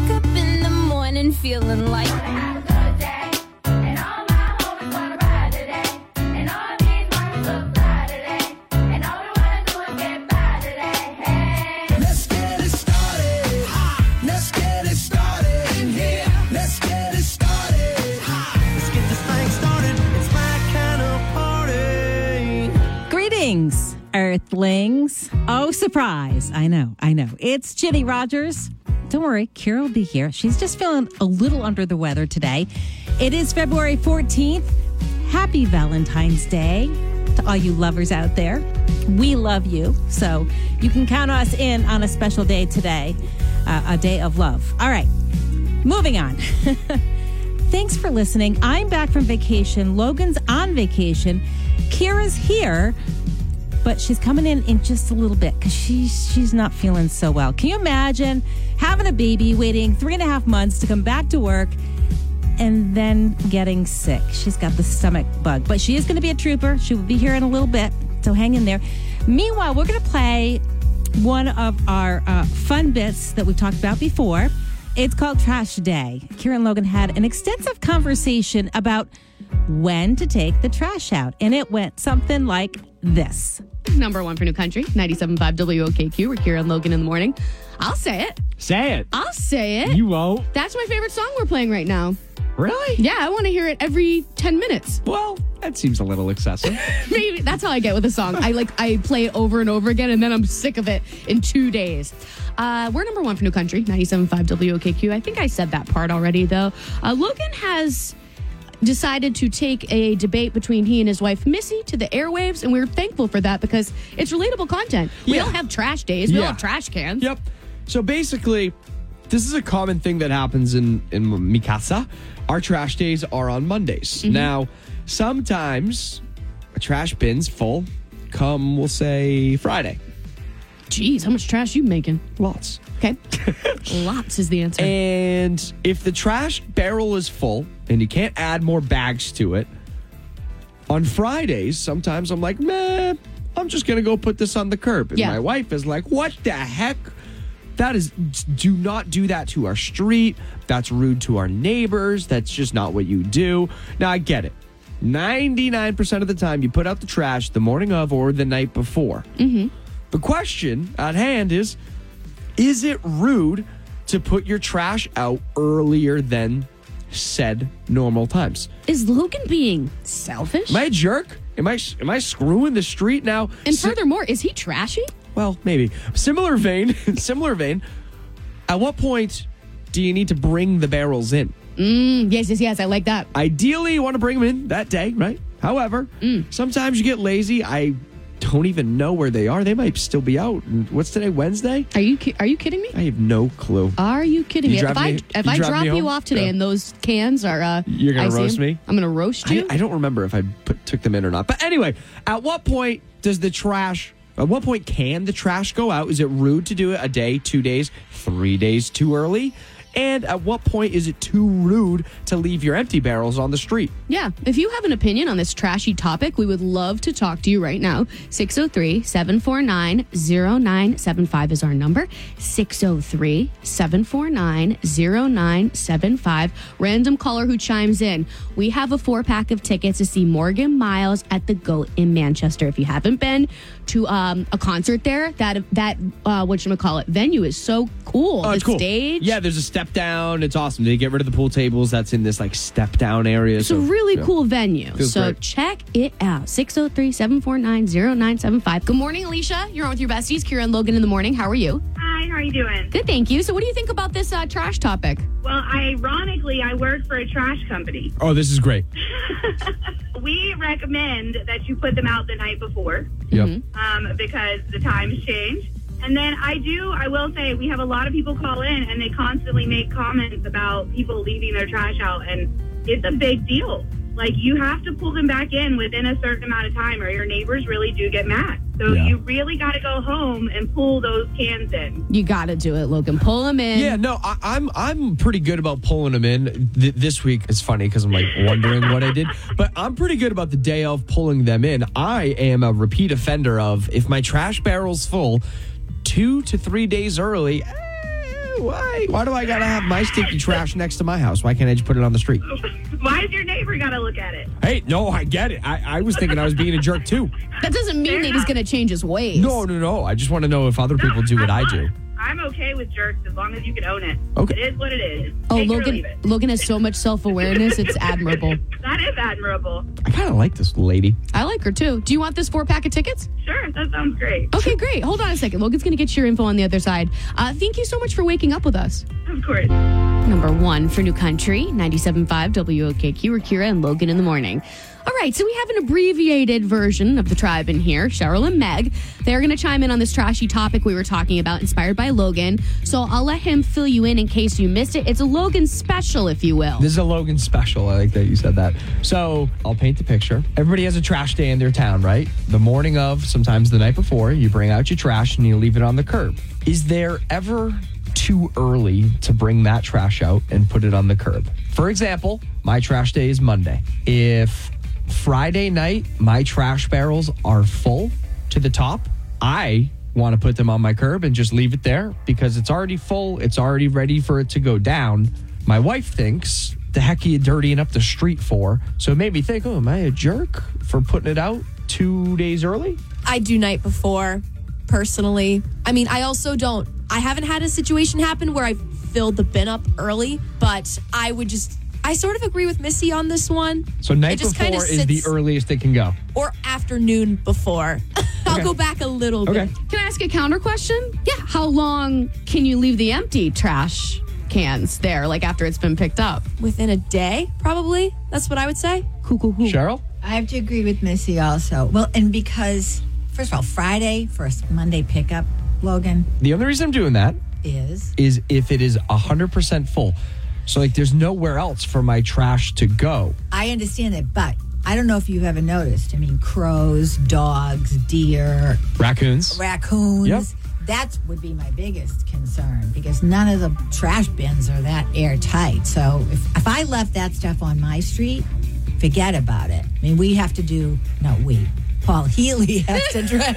wake up in the morning feeling like Let's get it started. Let's get it started in here. Let's get it started. Let's get this thing started. It's my kind of party. Greetings, Earthlings. Oh, surprise. I know, I know. It's Ginny Rogers. Don't worry, Kira will be here. She's just feeling a little under the weather today. It is February 14th. Happy Valentine's Day to all you lovers out there. We love you. So you can count us in on a special day today, uh, a day of love. All right, moving on. Thanks for listening. I'm back from vacation. Logan's on vacation. Kira's here, but she's coming in in just a little bit because she's she's not feeling so well. Can you imagine having a baby, waiting three and a half months to come back to work, and then getting sick? She's got the stomach bug, but she is going to be a trooper. She will be here in a little bit, so hang in there. Meanwhile, we're going to play one of our uh, fun bits that we've talked about before. It's called Trash Day. Kira and Logan had an extensive conversation about when to take the trash out, and it went something like this. Number one for New Country, 97.5 WOKQ. We're Kira and Logan in the morning. I'll say it. Say it. I'll say it. You won't. That's my favorite song we're playing right now. Really? Yeah, I want to hear it every 10 minutes. Well, that seems a little excessive. Maybe that's how I get with a song. I like I play it over and over again, and then I'm sick of it in two days. Uh, we're number one for New Country, 97.5 WOKQ. I think I said that part already, though. Uh, Logan has decided to take a debate between he and his wife Missy to the airwaves, and we're thankful for that because it's relatable content. We Yeah. don't have trash days. We Yeah. don't have trash cans. yep. So basically, this is a common thing that happens in in Mikasa. Our trash days are on Mondays. Mm-hmm. Now, sometimes a trash bin's full. Come, we'll say Friday. Jeez, how much trash you making? Lots. Okay, lots is the answer. And if the trash barrel is full and you can't add more bags to it, on Fridays, sometimes I'm like, meh, I'm just going to go put this on the curb. And Yeah. my wife is like, what the heck? That is, do not do that to our street. That's rude to our neighbors. That's just not what you do. Now, I get it. 99% of the time, you put out the trash the morning of or the night before. Mm-hmm. The question at hand is is it rude to put your trash out earlier than said normal times? is Logan being selfish? Am I a jerk? Am I am I screwing the street now? and Si- furthermore, is he trashy? well, maybe similar vein. similar vein. At what point do you need to bring the barrels in? Mm, yes, yes, yes. I like that. Ideally, you want to bring them in that day, right? However, Mm. sometimes you get lazy. I don't even know where they are. They might still be out. What's today? Wednesday? Are you are you kidding me? I have no clue. Are you kidding You me? If I me- if I drop you home? off today Yeah. and those cans are uh You're gonna I roast me? I'm gonna roast I, you. I don't remember if I put, took them in or not. But anyway, at what point does the trash? At what point can the trash go out? Is it rude to do it a day, two days, three days too early? And at what point is it too rude to leave your empty barrels on the street? yeah. If you have an opinion on this trashy topic, we would love to talk to you right now. 603 749 0975 is our number. 603 749 0975. Random caller who chimes in. We have a four pack of tickets to see Morgan Myles at the Goat in Manchester. If you haven't been to um, a concert there, that that uh, what you call it venue is so cool. Oh, the it's cool. stage, Yeah, there's a step down. It's awesome. They get rid of the pool tables. That's in this like step down area. It's a really cool venue. Feels so great. check it out. 603 749 0975. Good morning, Alicia. You're on with your besties, Kira and Logan in the morning. How are you? Hi, how are you doing? Good, thank you. So, what do you think about this uh, trash topic? Well, ironically, I work for a trash company. Oh, this is great. We recommend that you put them out the night before Yep. um, because the times change. And then I do, I will say, we have a lot of people call in and they constantly make comments about people leaving their trash out, and it's a big deal. Like, you have to pull them back in within a certain amount of time, or your neighbors really do get mad. So, Yeah. you really got to go home and pull those cans in. You got to do it, Logan. Pull them in. Yeah, no, I, I'm I'm pretty good about pulling them in. Th- this week it's funny because I'm like wondering what I did, but I'm pretty good about the day of pulling them in. I am a repeat offender of if my trash barrel's full, two to three days early. eh, Why? Why do I gotta have my stinky trash next to my house? Why can't I just put it on the street? Why is your neighbor got to look at it? Hey, no, I get it. I, I was thinking I was being a jerk too. That doesn't mean that he's going to change his ways. No, no, no. I just want to know if other people do what I I'm do. Not. I'm okay with jerks as long as you can own it. Okay. It is what it is. Oh, Take it or Logan, it. Logan has so much self awareness. It's admirable. That is admirable. I kind of like this lady. I like her too. Do you want this four pack of tickets? Sure, that sounds great. Okay, great. Hold on a second. Logan's going to get your info on the other side. Uh, thank you so much for waking up with us. Of course. Number one for New Country, 97.5 WOKQ, or Kira and Logan in the morning. All right, so we have an abbreviated version of the tribe in here, Cheryl and Meg. They're going to chime in on this trashy topic we were talking about, inspired by Logan. So I'll let him fill you in in case you missed it. It's a Logan special, if you will. This is a Logan special. I like that you said that. So I'll paint the picture. Everybody has a trash day in their town, right? The morning of, sometimes the night before, you bring out your trash and you leave it on the curb. Is there ever too early to bring that trash out and put it on the curb? For example, my trash day is Monday. If Friday night my trash barrels are full to the top, I want to put them on my curb and just leave it there because it's already full. It's already ready for it to go down. My wife thinks, the heck are you dirtying up the street for? So it made me think, oh, am I a jerk for putting it out two days early? I do night before, personally. I mean, I also don't. I haven't had a situation happen where I've filled the bin up early, but I would just. I sort of agree with Missy on this one. So night It just kinda before is the earliest it can go. Or afternoon before. I'll Okay. go back a little Okay. bit. Can I ask a counter question? Yeah. How long can you leave the empty trash cans there, like after it's been picked up? Within a day, probably. That's what I would say. Cool, cool, cool. Cheryl? I have to agree with Missy also. Well, and because, first of all, Friday for a Monday pickup, Logan, The only reason I'm doing that is is if it is 100% full. So, like, there's nowhere else for my trash to go. I understand that, but I don't know if you've ever noticed. I mean, crows, dogs, deer, Raccoons. raccoons. Yep. That would be my biggest concern because none of the trash bins are that airtight. So if, if I left that stuff on my street, forget about it. I mean, we have to do, no, we, Paul Healy has to dra-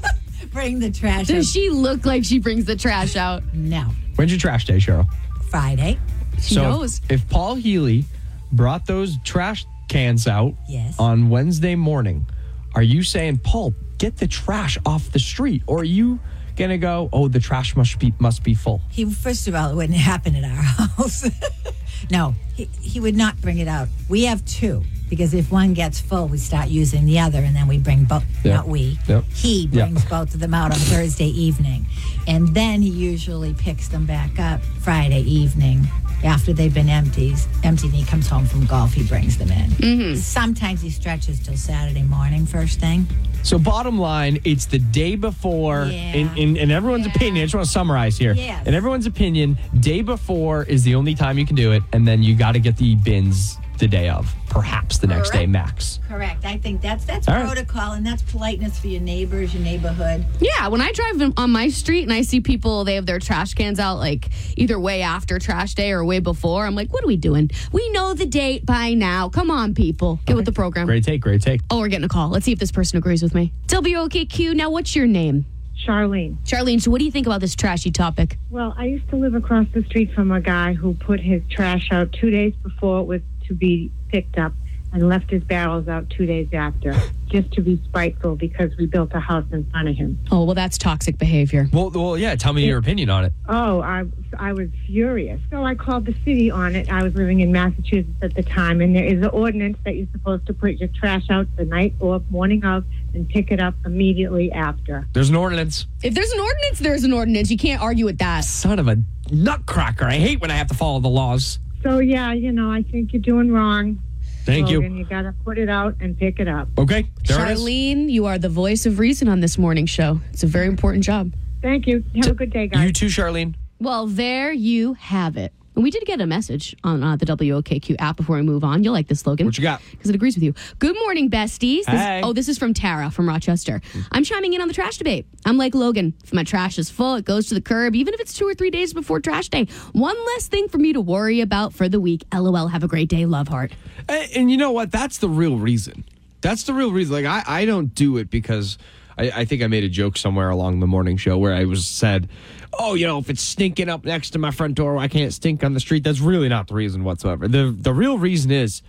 bring the trash Does out. she look like she brings the trash out? No, When's your trash day, Cheryl? Friday. She so knows. If, Paul Healy brought those trash cans out Yes. on Wednesday morning, are you saying, Paul, get the trash off the street? Or are you gonna go, oh, the trash must be must be full? He first of all, it wouldn't happen at our house. no, he, he would not bring it out. We have two because if one gets full, we start using the other, and then we bring both. Yeah. Not we. Yep. He brings both of them out on Thursday evening, and then he usually picks them back up Friday evening after they've been emptied. Emptied, and he comes home from golf. He brings them in. Mm-hmm. Sometimes he stretches till Saturday morning, first thing. So bottom line, it's the day before. Yeah. In, in, in everyone's Yeah. opinion, I just want to summarize here. Yes. In everyone's opinion, day before is the only time you can do it, and then you got to get the bins the day of, perhaps the next day max. Correct. I think that's that's All right. protocol, and that's politeness for your neighbors, your neighborhood. Yeah, when I drive on my street and I see people, they have their trash cans out like either way after trash day or way before. I'm like, what are we doing? We know the date by now. Come on, people. Get with the program. Great take, great take. Oh, we're getting a call. Let's see if this person agrees with me. WOKQ, now what's your name? Charlene. Charlene, so what do you think about this trashy topic? Well, I used to live across the street from a guy who put his trash out two days before it was to be picked up and left his barrels out two days after just to be spiteful because we built a house in front of him. Oh, well, that's toxic behavior. Well, well, yeah. Tell me your opinion on it. Oh, I, I was furious. So I called the city on it. I was living in Massachusetts at the time, and there is an ordinance that you're supposed to put your trash out the night or morning of and pick it up immediately after. There's an ordinance. If there's an ordinance, there's an ordinance. You can't argue with that. Son of a nutcracker! I hate when I have to follow the laws. So, yeah, you know, I think you're doing wrong. Thank you. Logan. You got to put it out and pick it up. Okay, there it is. Charlene, you are the voice of reason on this morning show. It's a very important job. Thank you. Have a good day, guys. You too, Charlene. Well, there you have it. And we did get a message on uh, the WOKQ app before we move on. You'll like this slogan. What you got? Because it agrees with you. Good morning, besties. This- Hey. oh, this is from Tara from Rochester. I'm chiming in on the trash debate. I'm like Logan. If my trash is full, it goes to the curb, even if it's two or three days before trash day. One less thing for me to worry about for the week. LOL. Have a great day. Love heart. And, and you know what? That's the real reason. That's the real reason. Like I, I don't do it because I, I think I made a joke somewhere along the morning show where I was said, "Oh, you know, if it's stinking up next to my front door, I can't stink on the street." That's really not the reason whatsoever. the The real reason is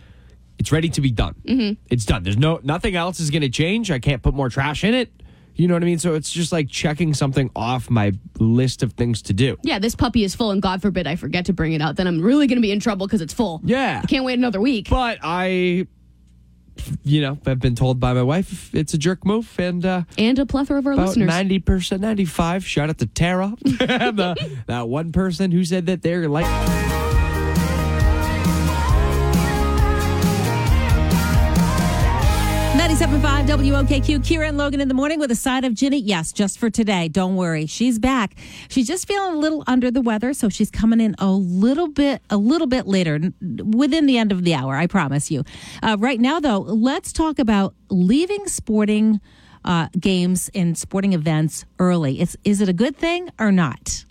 it's ready to be done. Mm-hmm. It's done. There's no nothing else is going to change. I can't put more trash in it. You know what I mean? So it's just like checking something off my list of things to do. Yeah, this puppy is full, and God forbid I forget to bring it out. Then I'm really going to be in trouble because it's full. Yeah. I can't wait another week. But I, you know, I've been told by my wife it's a jerk move, and uh, and a plethora of our listeners. ninety percent, ninety five. Shout out to Tara, the, that one person who said that they're like. WOKQ, Kira and Logan in the morning with a side of Ginny. Yes, just for today. Don't worry. She's back. She's just feeling a little under the weather, so she's coming in a little bit, a little bit later, within the end of the hour, I promise you. Uh, right now, though, let's talk about leaving sporting uh, games and sporting events early. Is, is it a good thing or not?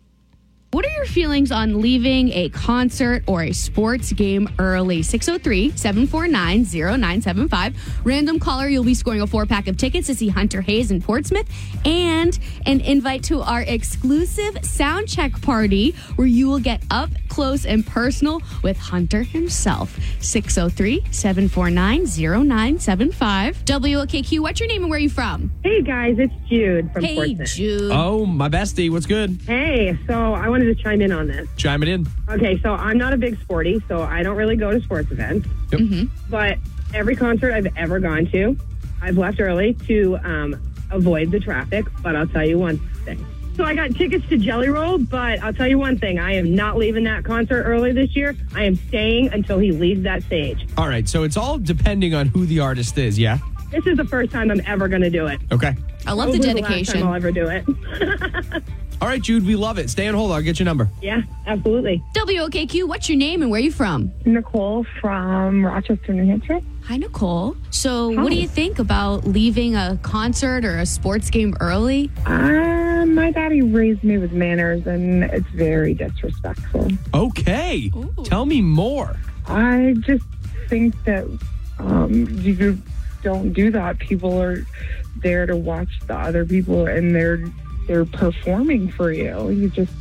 What are your feelings on leaving a concert or a sports game early? 603 749 0975. Random caller, you'll be scoring a four pack of tickets to see Hunter Hayes in Portsmouth and an invite to our exclusive sound check party where you will get up close and personal with Hunter himself. 603 749 0975. WOKQ, what's your name and where are you from? Hey guys, it's Jude from Hey, Portsmouth. Jude. Oh, my bestie, what's good? Hey, so I wanted to chime in on this. Chime it in. Okay, so I'm not a big sporty, so I don't really go to sports events. Yep. But every concert I've ever gone to, I've left early to um, avoid the traffic. But I'll tell you one thing. So I got tickets to Jelly Roll, but I'll tell you one thing: I am not leaving that concert early this year. I am staying until he leaves that stage. All right, so it's all depending on who the artist is, yeah? This is the first time I'm ever going to do it. Okay. I love the Probably last dedication. time I'll ever do it. All right, Jude, we love it. Stay on hold. I'll get your number. yeah, absolutely. WOKQ, what's your name and where are you from? Nicole from Rochester, New Hampshire. Hi, Nicole. So, what do you think about leaving a concert or a sports game early? Uh, my daddy raised me with manners, and it's very disrespectful. Okay. Tell me more. I just think that um, you don't do that. People are there to watch the other people, and they're they're performing for you. You just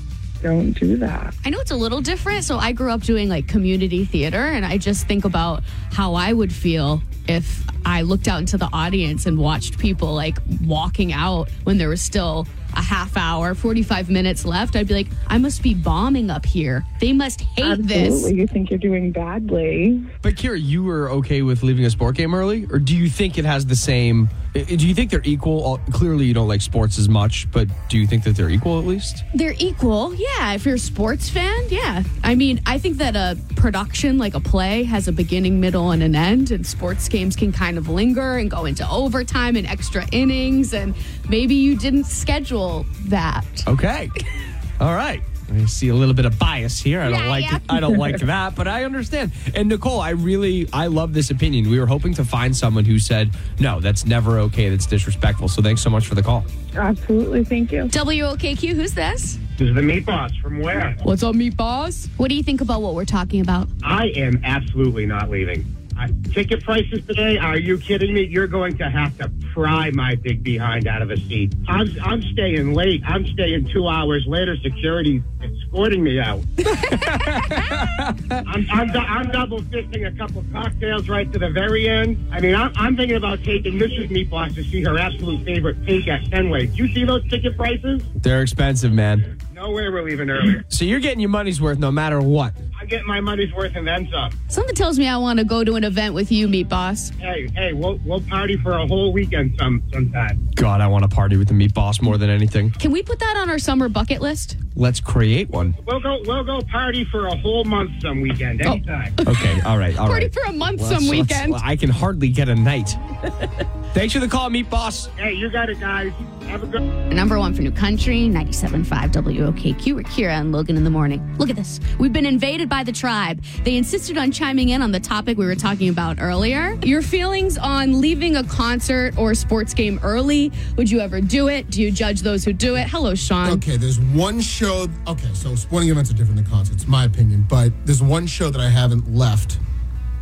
don't do that. I know it's a little different. So, I grew up doing like community theater, and I just think about how I would feel if I looked out into the audience and watched people like walking out when there was still a half hour, 45 minutes left. I'd be like, I must be bombing up here. They must hate this. Absolutely, you think you're doing badly. But Kira, you were okay with leaving a sport game early, or do you think it has the same? Do you think they're equal? Clearly, you don't like sports as much, but do you think that they're equal at least? They're equal. Yeah. If you're a sports fan, yeah. I mean, I think that a production like a play has a beginning, middle, and an end, and sports games can kind of linger and go into overtime and extra innings, and maybe you didn't schedule that. Okay. All right. I see a little bit of bias here. I don't Yeah, like yeah. I don't like that, but I understand. And Nicole, I really I love this opinion. We were hoping to find someone who said, "No, that's never okay. That's disrespectful." So thanks so much for the call. Absolutely, thank you. WOKQ, who's this? This is the meat boss from where? What's up, meat boss? What do you think about what we're talking about? I am absolutely not leaving. Ticket prices today? Are you kidding me? You're going to have to pry my big behind out of a seat. I'm, I'm staying late. I'm staying two hours later. Security escorting me out. I'm, I'm, I'm double fisting a couple cocktails right to the very end. I mean, I'm, I'm thinking about taking Mrs. Meatboss to see her absolute favorite pink at Fenway. Do you see those ticket prices? They're expensive, man. No way we're leaving earlier. So you're getting your money's worth no matter what. I get my money's worth and then some. Something tells me I want to go to an event with you, meat boss. Hey, hey, we'll we'll party for a whole weekend some sometime. God, I want to party with the meat boss more than anything. Can we put that on our summer bucket list? Let's create one. We'll go we'll go party for a whole month some weekend, oh. anytime. Okay, all right, all Party right. for a month Let's- some let's- weekend. I can hardly get a night. Thanks for the call, meat boss. Hey, you got it, guys. Have a good. Number one for New Country, 97.5 WOKQ. We're Kira and Logan in the morning. Look at this. We've been invaded by the tribe. They insisted on chiming in on the topic we were talking about earlier. Your feelings on leaving a concert or sports game early. Would you ever do it? Do you judge those who do it? Hello, Sean. Okay, there's one show. Okay, so sporting events are different than concerts, my opinion. But there's one show that I haven't left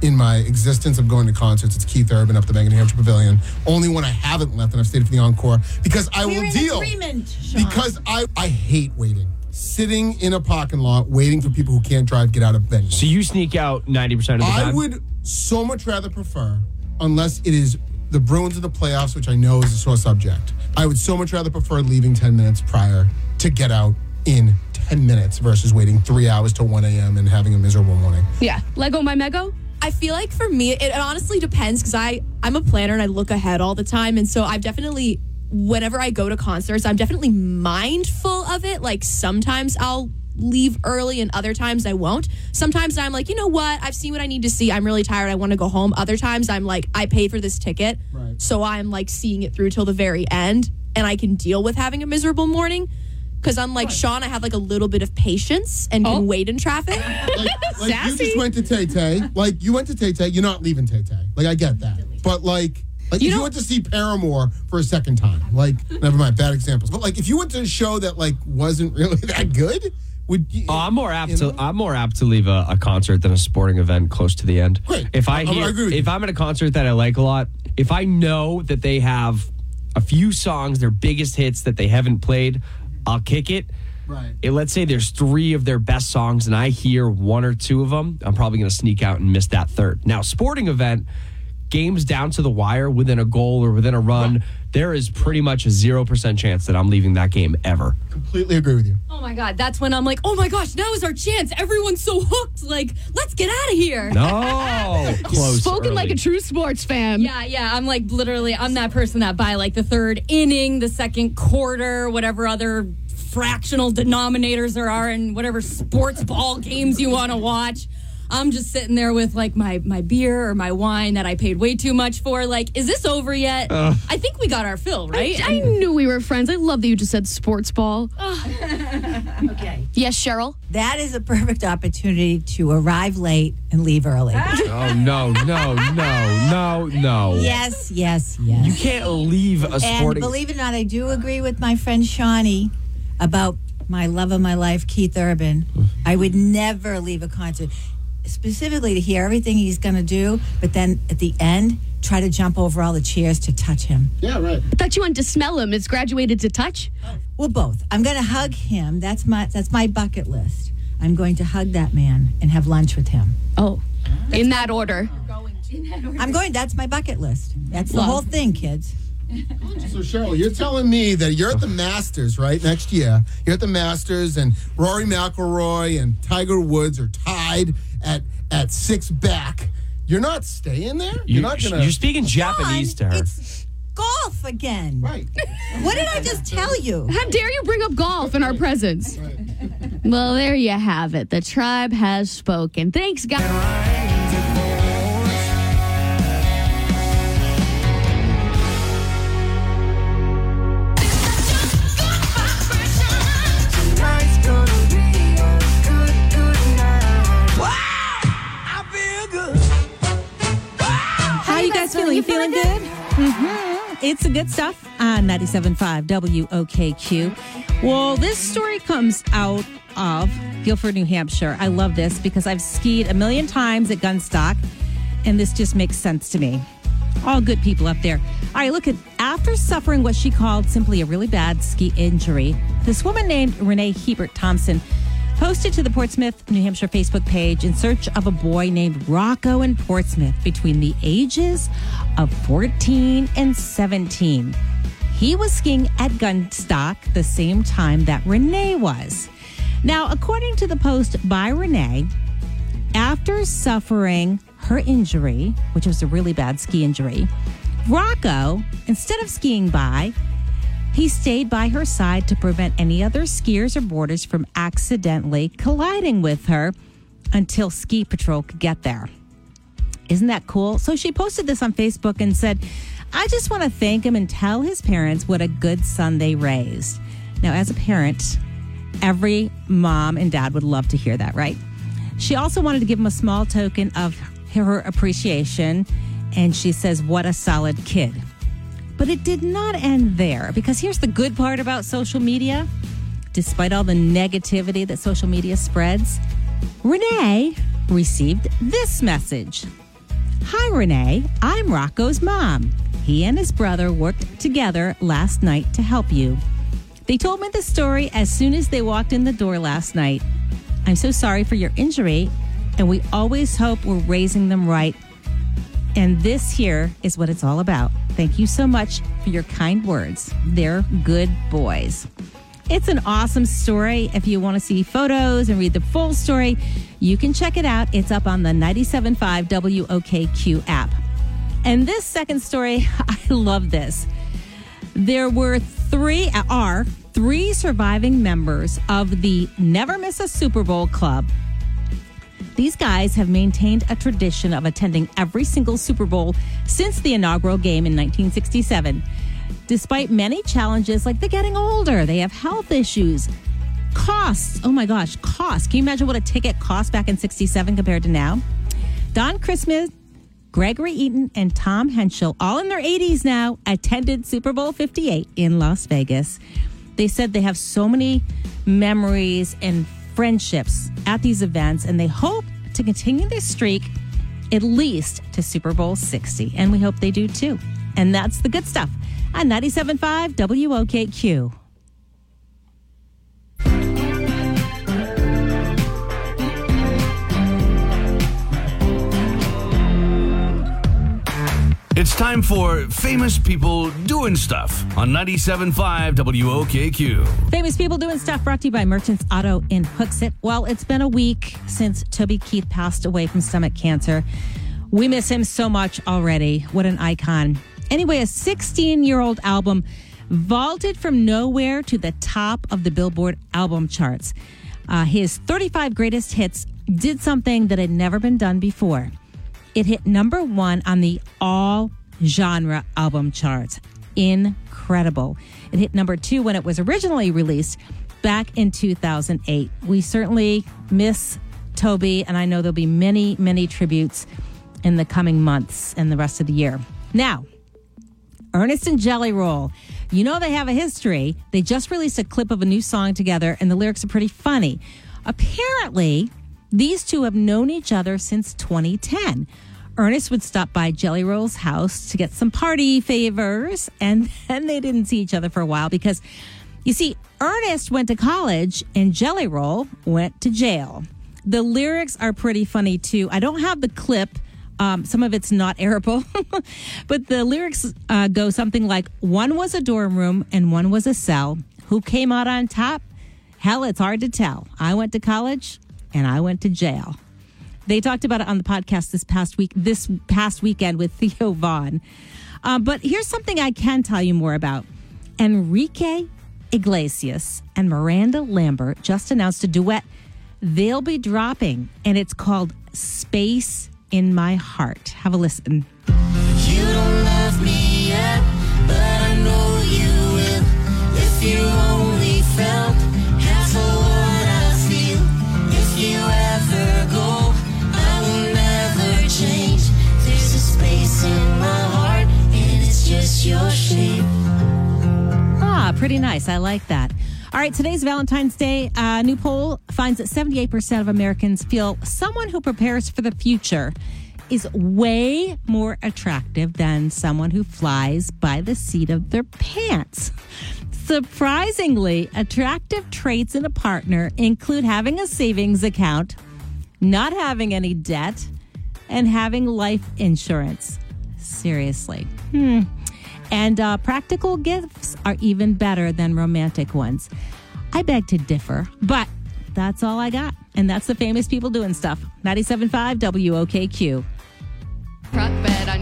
in my existence of going to concerts. It's Keith Urban up the Bank of New Hampshire Pavilion. Only one I haven't left, and I've stayed for the encore because I We're will in deal. agreement, Sean. Because I, I hate waiting. Sitting in a parking lot waiting for people who can't drive get out of bed. So you sneak out 90% of the time? I would so much rather prefer, unless it is the Bruins in the playoffs, which I know is a sore subject. I would so much rather prefer leaving 10 minutes prior to get out in 10 minutes versus waiting three hours till 1 a.m. and having a miserable morning. Yeah. Lego my Mego? I feel like for me, it, it honestly depends because I I'm a planner and I look ahead all the time, and so I've definitely whenever I go to concerts, I'm definitely mindful of it. Like sometimes I'll leave early and other times I won't. Sometimes I'm like, you know what? I've seen what I need to see. I'm really tired. I want to go home. Other times I'm like, I paid for this ticket. Right. So I'm like seeing it through till the very end and I can deal with having a miserable morning. Because unlike Sean, I have like a little bit of patience and can oh. wait in traffic. Like, like you just went to Tay Tay. Like you went to Tay Tay. You're not leaving Tay Tay. Like I get that. But like, like if you went to see Paramore for a second time, like never mind, bad examples. But like if you went to a show that like wasn't really that good, would you? Oh, I'm more apt to I'm more apt to leave a, a concert than a sporting event close to the end. Great. If I I- I hear, agree with if you. I'm at a concert that I like a lot, if I know that they have a few songs, their biggest hits that they haven't played, I'll kick it. Right. Eh, let's say there's three of their best songs and I hear one or two of them, I'm probably going to sneak out and miss that third. Now, sporting event, games down to the wire within a goal or within a run, there is pretty much a 0% chance that I'm leaving that game ever. Completely agree with you. Oh my god, that's when I'm like, oh my gosh, now is our chance. Everyone's so hooked. Like, let's get out of here. No, close. Spoken like a true sports fan. Yeah, yeah. I'm like literally, I'm that person that by like the third inning, the second quarter, whatever other fractional denominators there are in whatever sports ball games you want to watch. I'm just sitting there with like my my beer or my wine that I paid way too much for. Like, is this over yet? I think we got our fill, right? I, I knew we were friends. I love that you just said sports ball. Okay. Yes, Cheryl. That is a perfect opportunity to arrive late and leave early. Ah. Oh no, no, no, no, no. yes, yes, yes. You can't leave a And believe it or not, I do agree with my friend Shawnee about my love of my life, Keith Urban. I would never leave a concert, specifically to hear everything he's going to do, but then at the end, try to jump over all the chairs to touch him. Yeah, right. I thought you wanted to smell him. It's graduated to touch. Well, both. I'm going to hug him. That's my that's my bucket list. I'm going to hug that man and have lunch with him. Oh, in that order. I'm going. That's my bucket list. That's the Love. whole thing, kids. So Cheryl, you're telling me that you're at the Masters, right? Next year, you're at the Masters, and Rory McIlroy and Tiger Woods are tied at at six back. You're not staying there. You're, you, not gonna. you're speaking Japanese to her. It's golf again. right. What did I just tell you? How dare you bring up golf in our presence? Well, there you have it. The tribe has spoken. Thanks, guys. You feeling? Good? Mm-hmm. It's the good stuff on 97.5 WOKQ. Well, this story comes out of Gilford, New Hampshire. I love this because I've skied a million times at Gunstock, and this just makes sense to me. All good people up there. All right, look at after suffering what she called simply a really bad ski injury, this woman named Renee Hebert Thompson posted to the Portsmouth, New Hampshire Facebook page in search of a boy named Rocco in Portsmouth between the ages of 14 and 17. He was skiing at Gunstock the same time that Renee was. Now, according to the post by Renee, after suffering her injury, which was a really bad ski injury, Rocco, instead of skiing by, he stayed by her side to prevent any other skiers or boarders from accidentally colliding with her until ski patrol could get there. Isn't that cool? So she posted this on Facebook and said, I just want to thank him and tell his parents what a good son they raised. Now, as a parent, every mom and dad would love to hear that, right? She also wanted to give him a small token of her appreciation, and she says, What a solid kid. But it did not end there because here's the good part about social media. Despite all the negativity that social media spreads, Renee received this message. Hi, Renee. I'm Rocco's mom. He and his brother worked together last night to help you. They told me the story as soon as they walked in the door last night. I'm so sorry for your injury, and we always hope we're raising them right. And this here is what it's all about. Thank you so much for your kind words. They're good boys. It's an awesome story. If you want to see photos and read the full story, you can check it out. It's up on the 97.5 WOKQ app. And this second story, I love this. There were three, uh, are three surviving members of the Never Miss a Super Bowl Club. These guys have maintained a tradition of attending every single Super Bowl since the inaugural game in 1967. Despite many challenges like they're getting older, they have health issues, costs. Oh my gosh, costs. Can you imagine what a ticket cost back in 67 compared to now? Don Crisman, Gregory Eaton, and Tom Henschel, all in their 80s now, attended Super Bowl 58 in Las Vegas. They said they have so many memories and friendships at these events, and they hope to continue this streak at least to Super Bowl 60. And we hope they do too. And that's the good stuff on 97.5 WOKQ. It's time for famous people doing stuff on 97.5 WOKQ. Famous people doing stuff brought to you by Merchants Auto in Hooksett. Well, it's been a week since Toby Keith passed away from stomach cancer. We miss him so much already. What an icon. Anyway, a 16 year old album vaulted from nowhere to the top of the Billboard album charts. Uh, his 35 greatest hits did something that had never been done before. It hit number one on the all genre album charts. Incredible. It hit number two when it was originally released back in 2008. We certainly miss Toby, and I know there'll be many, many tributes in the coming months and the rest of the year. Now, Ernest and Jelly Roll. You know they have a history. They just released a clip of a new song together, and the lyrics are pretty funny. Apparently, these two have known each other since 2010. Ernest would stop by Jelly Roll's house to get some party favors, and then they didn't see each other for a while because, you see, Ernest went to college and Jelly Roll went to jail. The lyrics are pretty funny too. I don't have the clip. Um, some of it's not airable, but the lyrics uh, go something like One was a dorm room and one was a cell. Who came out on top? Hell, it's hard to tell. I went to college and I went to jail. They talked about it on the podcast this past week, this past weekend with Theo Von. Uh, but here's something I can tell you more about. Enrique Iglesias and Miranda Lambert just announced a duet they'll be dropping, and it's called Space in My Heart. Have a listen. Ah, pretty nice. I like that. All right, today's Valentine's Day. A new poll finds that 78% of Americans feel someone who prepares for the future is way more attractive than someone who flies by the seat of their pants. Surprisingly, attractive traits in a partner include having a savings account, not having any debt, and having life insurance. Seriously. Hmm. And uh, practical gifts are even better than romantic ones. I beg to differ, but that's all I got. And that's the famous people doing stuff. 97.5 WOKQ. On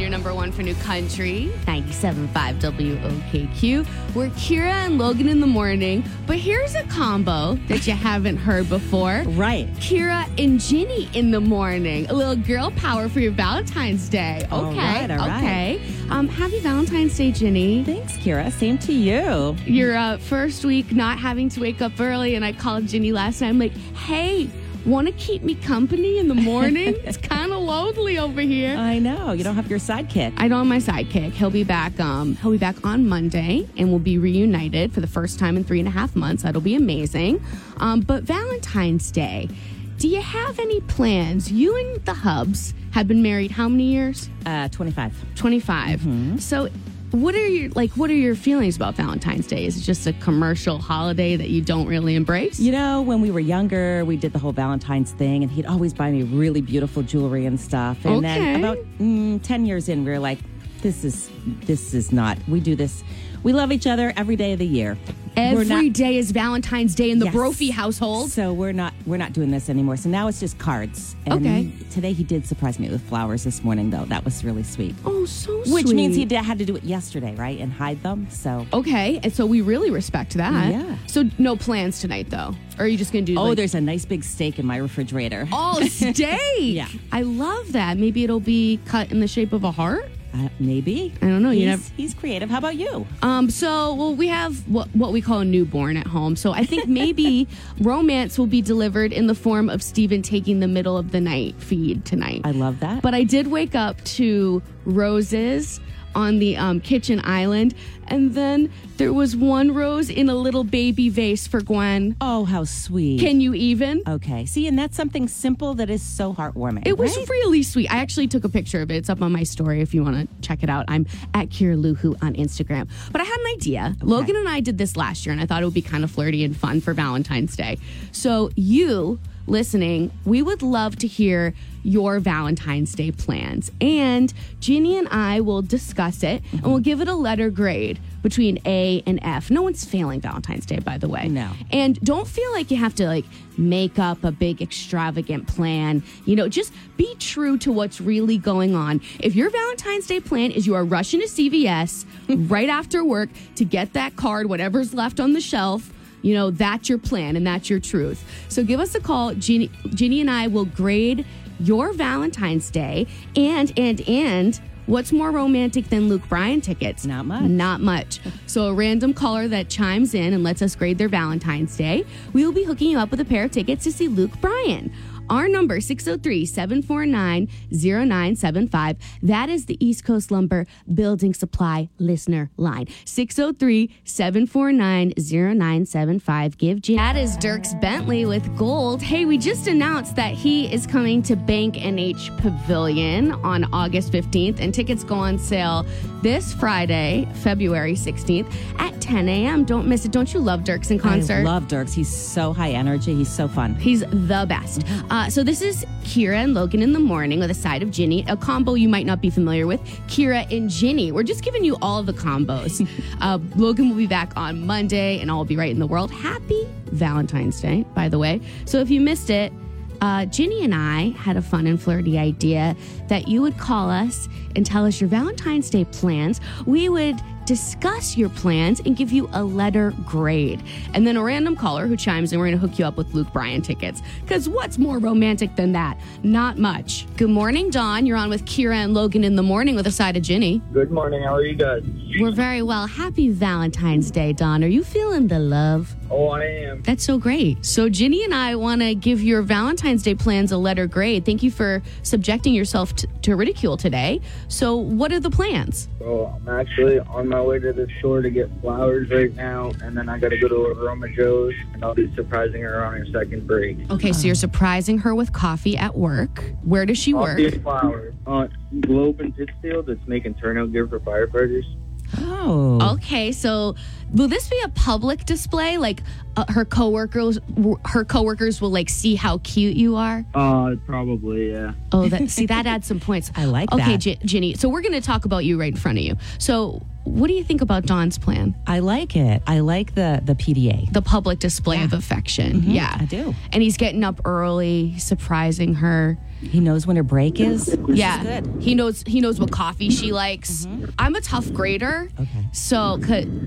your number one for new country, 97.5 WOKQ. We're Kira and Logan in the morning, but here's a combo that you haven't heard before. Right. Kira and Ginny in the morning. A little girl power for your Valentine's Day. Okay. All right, all right. okay. Um, happy Valentine's Day, Ginny. Thanks, Kira. Same to you. Your uh, first week not having to wake up early, and I called Ginny last night. I'm like, hey, want to keep me company in the morning? it's kind of lonely over here. I know. You don't have your sidekick. I don't have my sidekick. He'll be back. Um, he'll be back on Monday, and we'll be reunited for the first time in three and a half months. That'll be amazing. Um, but Valentine's Day, do you have any plans? You and the Hubs have been married how many years? Uh, 25. 25. So what are your like what are your feelings about Valentine's Day? Is it just a commercial holiday that you don't really embrace? You know, when we were younger, we did the whole Valentine's thing, and he'd always buy me really beautiful jewelry and stuff. And Okay. then about mm, 10 years in, we were like, this is this is not. We do this. We love each other every day of the year. Every not- day is Valentine's Day in the Yes. Brophy household. So we're not we're not doing this anymore. So now it's just cards. And Okay. Today he did surprise me with flowers this morning, though. That was really sweet. Oh, so Which means he did, had to do it yesterday, right, and hide them. So Okay, and so we really respect that. Yeah. So no plans tonight though, or are you just gonna do? oh, like- there's a nice big steak in my refrigerator. oh steak. Yeah. I love that. Maybe it'll be cut in the shape of a heart. Uh, maybe I don't know. He's, You never. he's creative. How about you? Um, so, well, we have what, what we call a newborn at home. So I think maybe romance will be delivered in the form of Stephen taking the middle of the night feed tonight. I love that. But I did wake up to roses on the um, kitchen island. And then there was one rose in a little baby vase for Gwen. Oh, how sweet. Can you even? Okay. See, and that's something simple that is so heartwarming. It was right? really sweet. I actually took a picture of it. It's up on my story if you want to check it out. I'm at Kira Luhu on Instagram. But I had an idea. Logan and I did this last year, and I thought it would be kind of flirty and fun for Valentine's Day. So, you listening, we would love to hear your Valentine's Day plans. And Ginny and I will discuss it and we'll give it a letter grade between A and F. No one's failing Valentine's Day, by the way. No. And don't feel like you have to like make up a big extravagant plan. You know, just be true to what's really going on. If your Valentine's Day plan is you are rushing to CVS right after work to get that card, whatever's left on the shelf, you know, that's your plan and that's your truth. So give us a call. Ginny, Ginny and I will grade your Valentine's Day and, and, and, What's more romantic than Luke Bryan tickets? Not much. Not much. So, a random caller that chimes in and lets us grade their Valentine's Day, we will be hooking you up with a pair of tickets to see Luke Bryan. Our number, 603 749 0975. That is the East Coast Lumber Building Supply listener line. 603 749 0975. Give Jim. That is Dierks Bentley with Gold. Hey, we just announced that he is coming to Bank NH Pavilion on August 15th, and tickets go on sale this Friday, February 16th at 10 a.m. Don't miss it. Don't you love Dierks in concert? I love Dierks. He's so high energy. He's so fun. He's the best. Uh, so this is Kira and Logan in the morning with a side of Ginny, a combo you might not be familiar with. Kira and Ginny. We're just giving you all the combos. uh, Logan will be back on Monday, and all will be right in the world. Happy Valentine's Day, by the way. So if you missed it. Uh, Ginny and I had a fun and flirty idea that you would call us and tell us your Valentine's Day plans. We would discuss your plans and give you a letter grade. And then a random caller who chimes in, we're going to hook you up with Luke Bryan tickets. Because what's more romantic than that? Not much. Good morning, Dawn. You're on with Kira and Logan in the morning with a side of Ginny. Good morning. How are you guys? We're very well. Happy Valentine's Day, Dawn. Are you feeling the love? Oh, I am. That's so great. So, Ginny and I want to give your Valentine's Day plans a letter grade. Thank you for subjecting yourself t- to ridicule today. So, what are the plans? So I'm actually on my way to the store to get flowers right now, and then I got to go to Aroma Joe's, and I'll be surprising her on her second break. Okay, so you're surprising her with coffee at work. Where does she work? Coffee and flowers. Uh, Globe and Pittsfield that's making turnout gear for firefighters. Oh. Okay, so will this be a public display? Like uh, her coworkers, her coworkers will like see how cute you are. Uh, probably, yeah. Oh, that see that adds some points. I like okay, that. Gi- Ginny. So we're going to talk about you right in front of you. So, what do you think about Dawn's plan? I like it. I like the the PDA. The public display of affection. Yeah, I do. And he's getting up early, surprising her. He knows when her break is. Yeah, is he knows he knows what coffee she likes. I'm a tough grader, Okay. so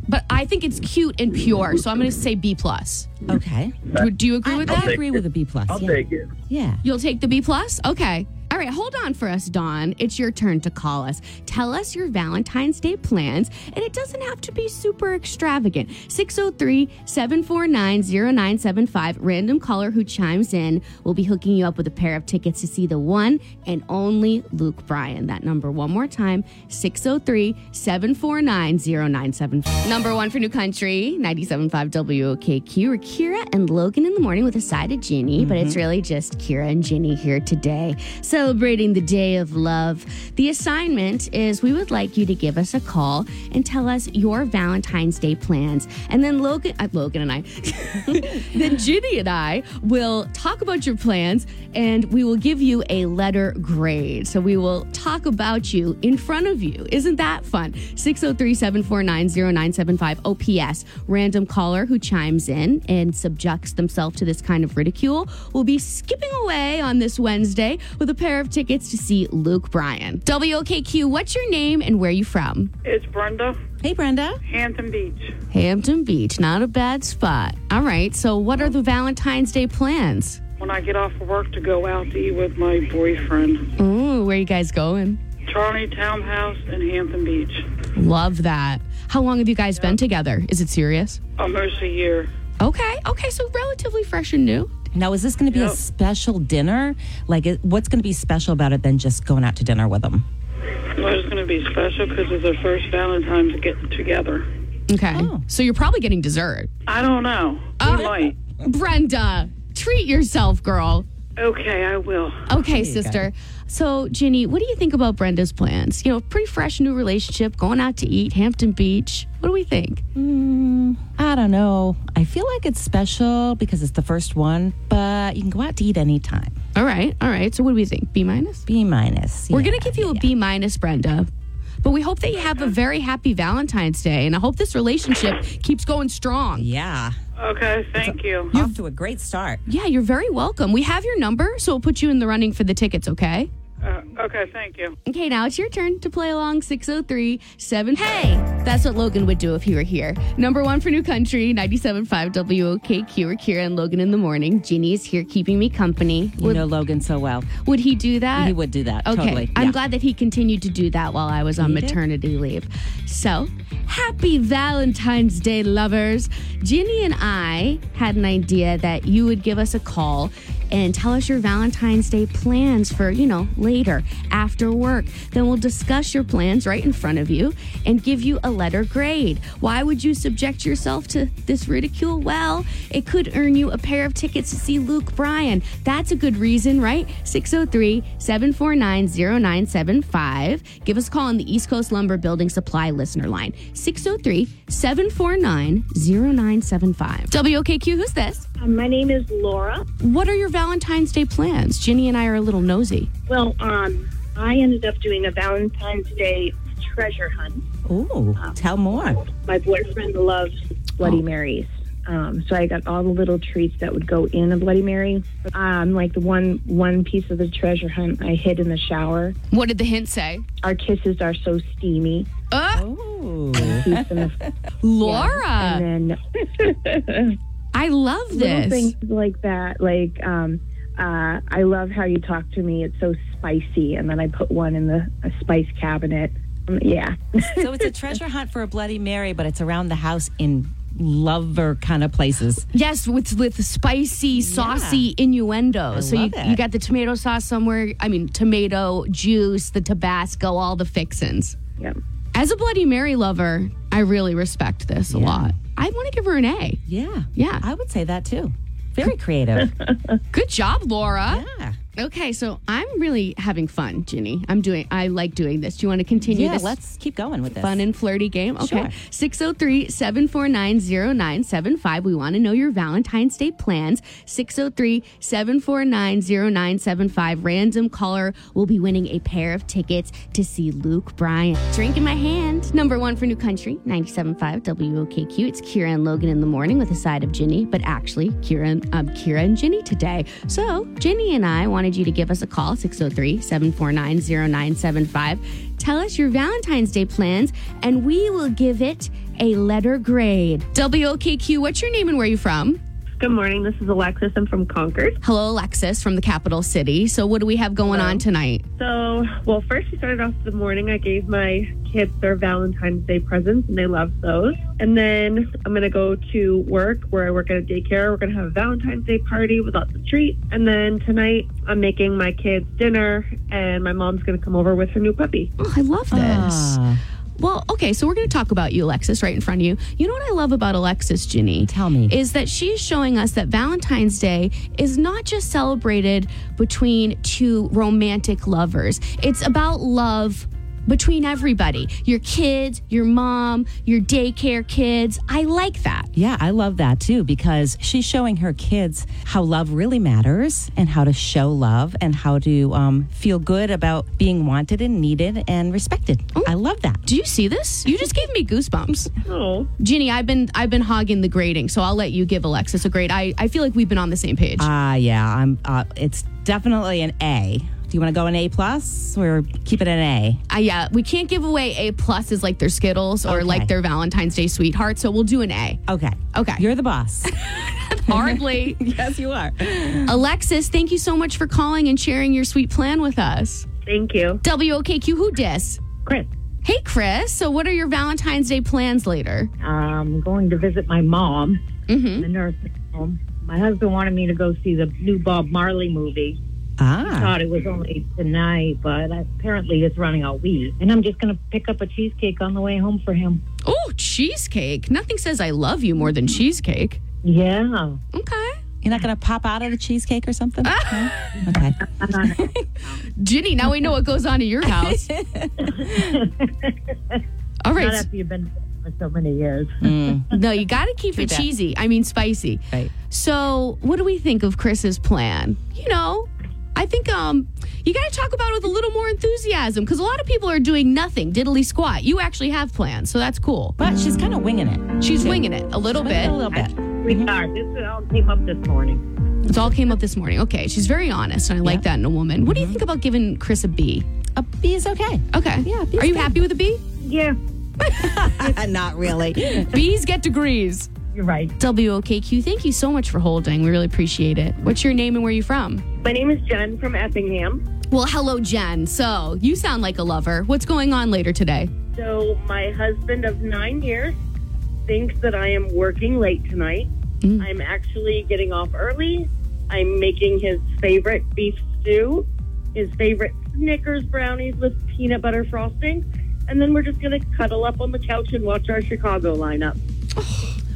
but I think it's cute and pure. So I'm going to say B plus. Okay. Do, do you agree with I that? agree with a B plus. I'll yeah. take it. Yeah. You'll take the B plus? Okay. All right, hold on for us, Dawn. It's your turn to call us. Tell us your Valentine's Day plans, and it doesn't have to be super extravagant. 603 749 0975. Random caller who chimes in will be hooking you up with a pair of tickets to see the one and only Luke Bryan. That number, one more time 603 749 0975. Number one for New Country, 97.5 WOKQ. We're Kira and Logan in the morning with a side of Ginny, but it's mm-hmm. really just Kira and Ginny here today. So celebrating the Day of Love. The assignment is we would like you to give us a call and tell us your Valentine's Day plans. And then Logan, uh, Logan and I, then Ginny and I will talk about your plans and we will give you a letter grade. So we will talk about you in front of you. Isn't that fun? 603 749 0975 OPS. Random caller who chimes in and subjects themselves to this kind of ridicule will be skipping away on this Wednesday with a pair of tickets to see Luke Bryan. WOKQ, what's your name and where are you from? It's Brenda. Hey, Brenda. Hampton Beach. Hampton Beach, not a bad spot. All right, so what are the Valentine's Day plans? When I get off of work to go out to eat with my boyfriend. Ooh, where are you guys going? Charlie Townhouse in Hampton Beach. Love that. How long have you guys been together? Is it serious? Almost a year. Okay, okay, so relatively fresh and new. Now, is this going to be a special dinner? Like, what's going to be special about it than just going out to dinner with them? Well, it's going to be special because it's our first Valentine's getting together. Okay. Oh. So you're probably getting dessert. I don't know. We oh. might. Brenda, treat yourself, girl. Okay, I will. Okay, sister. So, Ginny, what do you think about Brenda's plans? You know, pretty fresh new relationship, going out to eat, Hampton Beach. What do we think? Mm, I don't know. I feel like it's special because it's the first one, but you can go out to eat anytime. All right, all right. So, what do we think? B minus? B minus. We're yeah, going to give you a B minus, Brenda. But we hope that you have a very happy Valentine's Day, and I hope this relationship keeps going strong. Yeah. Okay, thank you. you Off to a great start. Yeah, you're very welcome. We have your number, so we'll put you in the running for the tickets, okay? Uh, okay, thank you. Okay, now it's your turn to play along 603 7. Hey, that's what Logan would do if he were here. Number one for New Country, 97.5 WOKQ. We're Kira and Logan in the morning. Jeannie is here keeping me company. You Would, know Logan so well. would he do that? He would do that. Okay, Totally. I'm Yeah. glad that he continued to do that while I was on He did. maternity leave. So, happy Valentine's Day, lovers. Ginny and I had an idea that you would give us a call and tell us your Valentine's Day plans for, you know, later after work. Then we'll discuss your plans right in front of you and give you a letter grade. Why would you subject yourself to this ridicule? Well, it could earn you a pair of tickets to see Luke Bryan. That's a good reason, right? 603 749 0975. Give us a call on the East Coast Lumber Building Supply listener line 603 749 0975. WOKQ, who's this? Um, my name is Laura. What are your Valentine's Day plans? Ginny and I are a little nosy. Well, um, I ended up doing a Valentine's Day treasure hunt. Ooh, tell more. My boyfriend loves Bloody Marys. Um, so I got all the little treats that would go in a Bloody Mary. Um, like the one one piece of the treasure hunt I hid in the shower. What did the hint say? Our kisses are so steamy. Oh. Keeps them af- Laura, and then I love this. little this. things like that. Like um, uh, I love how you talk to me. It's so spicy, and then I put one in the a spice cabinet. Um, yeah. so it's a treasure hunt for a Bloody Mary, but it's around the house in lover kind of places. Yes, with with spicy, saucy innuendo. I so you, it. you got the tomato sauce somewhere. I mean, tomato juice, the Tabasco, all the fixins. Yep. As a Bloody Mary lover, I really respect this a lot. I want to give her an A. Yeah. Yeah. I would say that too. Very creative. Good job, Laura. Yeah. Okay, so I'm really having fun, Ginny. I'm doing. I like doing this. Do you want to continue yeah, this? let's keep going with this. Fun and flirty game. Okay. Sure. 603 749 0975. We want to know your Valentine's Day plans. 603 749 0975. Random caller will be winning a pair of tickets to see Luke Bryan. Drink in my hand. Number one for New Country, 97.5 WOKQ. It's Kira and Logan in the morning with a side of Ginny, but actually, Kira and, um, Kira and Ginny today. So, Ginny and I wanted you to give us a call, 603 749 0975. Tell us your Valentine's Day plans, and we will give it a letter grade. WOKQ, what's your name and where are you from? Good morning. This is Alexis. I'm from Concord. Hello, Alexis from the capital city. So, what do we have going on tonight? So, well, first we started off the morning. I gave my kids their Valentine's Day presents, and they love those. And then I'm going to go to work where I work at a daycare. We're going to have a Valentine's Day party with lots of treats. And then tonight I'm making my kids dinner, and my mom's going to come over with her new puppy. Oh, I love this. Ah. Well, okay, so we're going to talk about you, Alexis, right in front of you. You know what I love about Alexis, Ginny? Tell me. Is that she's showing us that Valentine's Day is not just celebrated between two romantic lovers, it's about love between everybody your kids, your mom, your daycare kids. I like that. Yeah, I love that too because she's showing her kids how love really matters and how to show love and how to um, feel good about being wanted and needed and respected. I love that. Do you see this? You just gave me goosebumps. Oh. Ginny, I've been I've been hogging the grading, so I'll let you give Alexis a grade. I, I feel like we've been on the same page. Ah, yeah, I'm. Uh, it's definitely an A. Do you want to go an A plus or keep it an A? Uh, yeah, we can't give away A pluses like their Skittles or Okay. like their Valentine's Day sweetheart, so we'll do an A. Okay. Okay. You're the boss. Hardly. yes, you are. Alexis, thank you so much for calling and sharing your sweet plan with us. Thank you. WOKQ, who dis? Chris. Hey, Chris. So, what are your Valentine's Day plans later? I'm going to visit my mom Mm-hmm. in the nursing home. My husband wanted me to go see the new Bob Marley movie. Ah. I thought it was only tonight, but apparently it's running all week. And I'm just going to pick up a cheesecake on the way home for him. Oh, cheesecake. Nothing says I love you more than cheesecake. Yeah. Okay. You're not going to pop out of the cheesecake or something? No? Okay. Ginny, now we know what goes on at your house. All right. Not after you've been for so many years. No, you got to keep True it that. cheesy. I mean, spicy. Right. So, what do we think of Chris's plan? You know, I think um you got to talk about it with a little more enthusiasm because a lot of people are doing nothing, diddly squat. You actually have plans, so that's cool. But she's kind of winging it. She's too. winging it a little She's bit. A little bit. Sweetheart, this all came up this morning. It all came up this morning. Okay, she's very honest, and I like that in a woman. What do you think about giving Chris a B? A B is okay. Okay. Yeah. B Are you good. happy with a B? Yeah. Not really. B's get degrees. You're right. WOKQ, thank you so much for holding. We really appreciate it. What's your name and where are you from? My name is Jen from Effingham. Well, hello, Jen. So, you sound like a lover. What's going on later today? So, my husband of nine years thinks that I am working late tonight. Mm. I'm actually getting off early. I'm making his favorite beef stew, his favorite Snickers brownies with peanut butter frosting, and then we're just going to cuddle up on the couch and watch our Chicago lineup.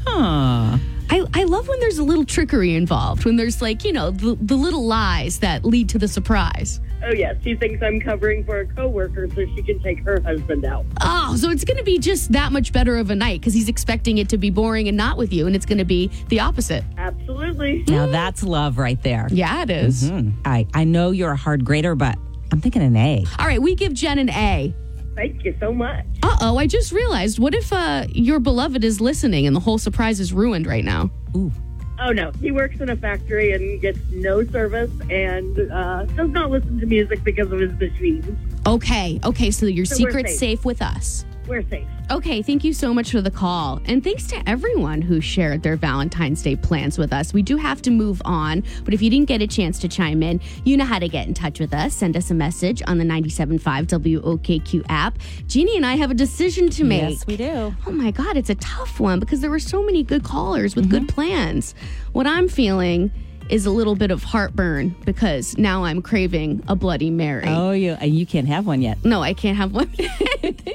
Huh. I, I love when there's a little trickery involved, when there's like, you know, the, the little lies that lead to the surprise. Oh, yes, she thinks I'm covering for a coworker so she can take her husband out. Oh, so it's going to be just that much better of a night because he's expecting it to be boring and not with you, and it's going to be the opposite. Absolutely. Now that's love right there. Yeah, it is. Mhm. I, I know you're a hard grader, but I'm thinking an A. All right, we give Jen an A. Thank you so much. Uh oh, I just realized. What if uh, your beloved is listening and the whole surprise is ruined right now? Ooh. Oh no, he works in a factory and gets no service and uh, does not listen to music because of his machines. Okay, okay, so your So secret's safe. safe with us. We're safe. Okay, thank you so much for the call. And thanks to everyone who shared their Valentine's Day plans with us. We do have to move on, but if you didn't get a chance to chime in, you know how to get in touch with us. Send us a message on the 97.5 WOKQ app. Jeannie and I have a decision to make. Yes, we do. Oh my God, it's a tough one because there were so many good callers with good mm-hmm. plans. What I'm feeling is a little bit of heartburn because now I'm craving a Bloody Mary. Oh, you and you can't have one yet. No, I can't have one.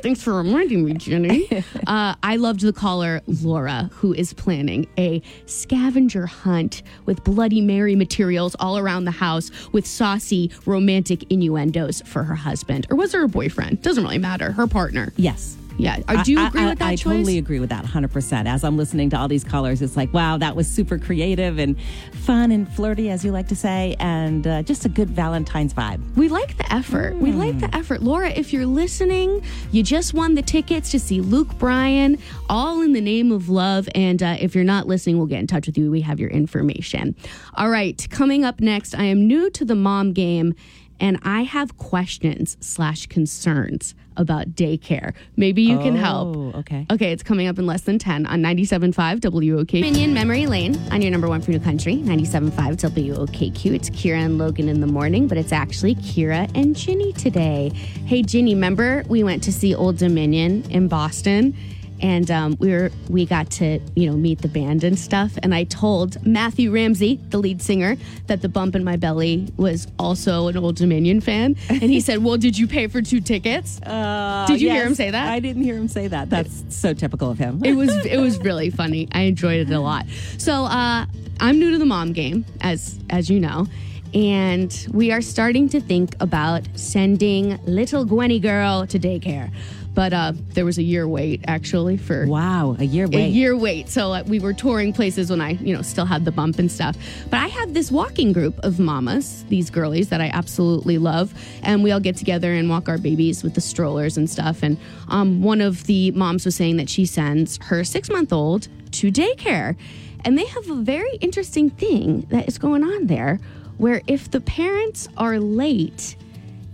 Thanks for reminding me, Jenny. Uh, I loved the caller, Laura, who is planning a scavenger hunt with Bloody Mary materials all around the house with saucy romantic innuendos for her husband. Or was her a boyfriend? Doesn't really matter. Her partner. Yes. Yeah. Uh, Do you I- agree I, with that I choice? totally agree with that 100%. As I'm listening to all these callers, it's like, wow, that was super creative and fun and flirty, as you like to say, and uh, just a good Valentine's vibe. We like the effort. We like the effort. Laura, if you're listening, you just won the tickets to see Luke Bryan, all in the name of love. And uh, if you're not listening, we'll get in touch with you. We have your information. All right, coming up next, I am new to the mom game. And I have questions slash concerns about daycare. Maybe you can help. Oh, okay. Okay, it's coming up in less than 10 on 97.5 WOK. Minion Memory Lane on your number one for New Country, 97.5 WOKQ. It's Kira and Logan in the morning, but it's actually Kira and Ginny today. Hey, Ginny, remember we went to see Old Dominion in Boston? And um, we were we got to you know meet the band and stuff. And I told Matthew Ramsey, the lead singer, that the bump in my belly was also an Old Dominion fan, and he said, "Well, did you pay for two tickets? did you hear him say that? I didn't hear him say that. That's so typical of him. it was it was really funny. I enjoyed it a lot. So uh, I'm new to the mom game, as as you know, and we are starting to think about sending little Gwenny girl to daycare. But uh, there was a year wait actually for wow a year wait, a year wait. So uh, we were touring places when I you know still had the bump and stuff. But I have this walking group of mamas, these girlies that I absolutely love, and we all get together and walk our babies with the strollers and stuff. And um, one of the moms was saying that she sends her six month old to daycare, and they have a very interesting thing that is going on there, where if the parents are late,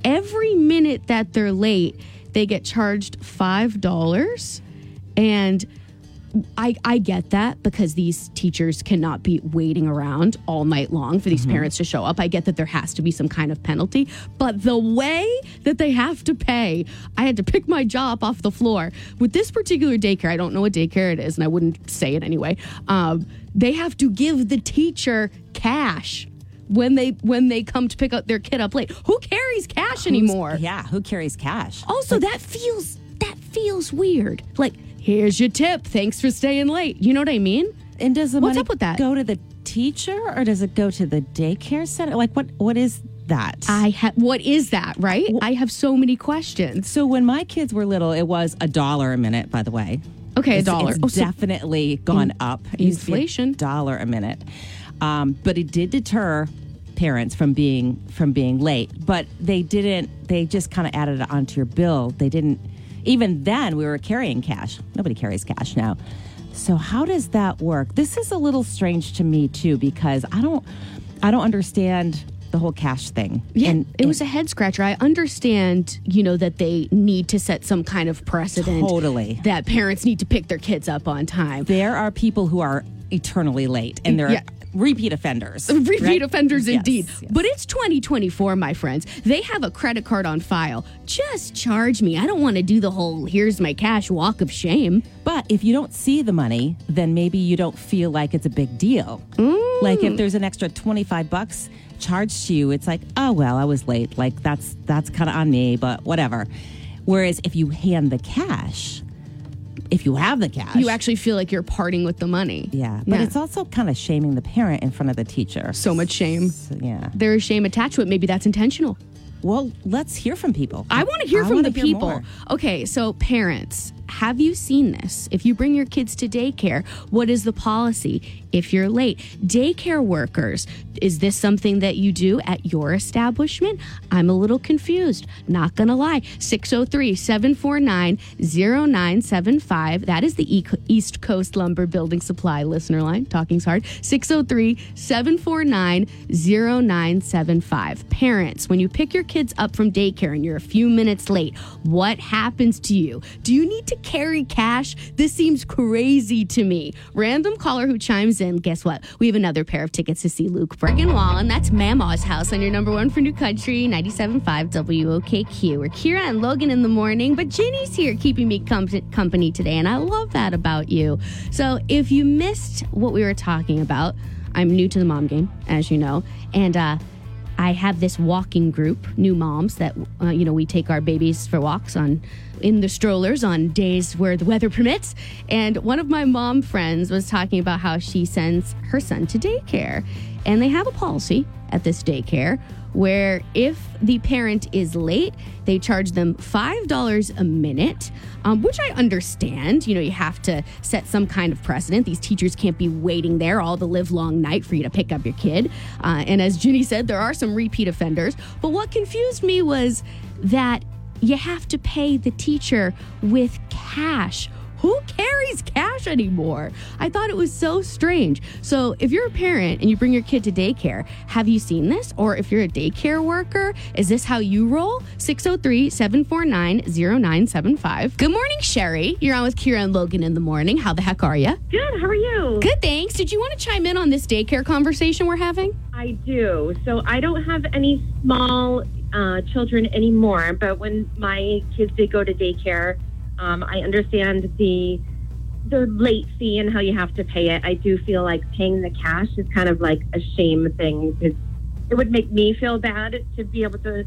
every minute that they're late, they get charged five dollars, and I, I get that because these teachers cannot be waiting around all night long for these parents to show up. I get that there has to be some kind of penalty, but the way that they have to pay, I had to pick my jaw up off the floor. With this particular daycare, I don't know what daycare it is, and I wouldn't say it anyway. Um, they have to give the teacher cash when they when they come to pick up their kid up late. Who carries cash anymore? Yeah, who carries cash? Also, that feels that feels weird. Like, here's your tip. Thanks for staying late. You know what I mean? And does the What's money up with that? go to the teacher or does it go to the daycare center? Like what what is that? I have what is that, right? I have so many questions. So when my kids were little, it was a dollar a minute, by the way. Okay, a dollar. It's Oh, so- definitely gone up. It used to be a Inflation. dollar a minute. Um, but it did deter parents from being from being late. But they didn't they just kind of added it onto your bill. They didn't even then we were carrying cash. Nobody carries cash now. So how does that work? This is a little strange to me too because I don't I don't understand the whole cash thing. Yeah, And- it was a head scratcher. I understand, you know, that they need to set some kind of precedent. Totally. That parents need to pick their kids up on time. there are people who are eternally late and they're Yeah. Repeat offenders. Repeat right? offenders, Yes, indeed. yes. But it's 2024, my friends. They have a credit card on file. Just charge me. I don't want to do the whole here's my cash walk of shame. But if you don't see the money, then maybe you don't feel like it's a big deal. Mm. Like if there's an extra 25 bucks charged to you, it's like, oh well, I was late. Like that's that's kind of on me, but whatever. Whereas if you hand the cash, if you have the cash, You actually feel like you're parting with the money. yeah. But Yeah. it's also kind of shaming the parent in front of the teacher. So much shame. So, yeah. There is shame attached to it. Maybe that's intentional. Well, let's hear from people. I want to hear I from the people. more. Okay, so parents, have you seen this? If you bring your kids to daycare, what is the policy if you're late? Daycare workers, is this something that you do at your establishment? I'm a little confused, not gonna lie. 603 749 0975. That is the East Coast Lumber Building Supply listener line. Talking's hard. 603 749 0975. Parents, when you pick your kids up from daycare and you're a few minutes late, what happens to you? Do you need to carry cash? This seems crazy to me. Random caller who chimes in, guess what? We have another pair of tickets to see Luke Bergenwall, and that's Mama's House on your number one for New Country, 97.5 WOKQ. We're Kira and Logan in the morning, but Ginny's here keeping me com- company today, and I love that about you. So if you missed what we were talking about, I'm new to the mom game, as you know, and uh, I have this walking group, new moms that uh, you know we take our babies for walks on in the strollers on days where the weather permits. And one of my mom friends was talking about how she sends her son to daycare, and they have a policy at this daycare where if the parent is late, they charge them $5 a minute, um, which I understand. You know, you have to set some kind of precedent. These teachers can't be waiting there all the live long night for you to pick up your kid. Uh, and as Ginny said, there are some repeat offenders. But what confused me was that you have to pay the teacher with cash. Who carries cash anymore? I thought it was so strange. So, if you're a parent and you bring your kid to daycare, have you seen this? Or if you're a daycare worker, is this how you roll? 603 749 0975. Good morning, Sherry. You're on with Kira and Logan in the morning. How the heck are you? Good. How are you? Good, thanks. Did you want to chime in on this daycare conversation we're having? I do. So I don't have any small uh, children anymore, but when my kids did go to daycare, um, I understand the the late fee and how you have to pay it. I do feel like paying the cash is kind of like a shame thing because it would make me feel bad to be able to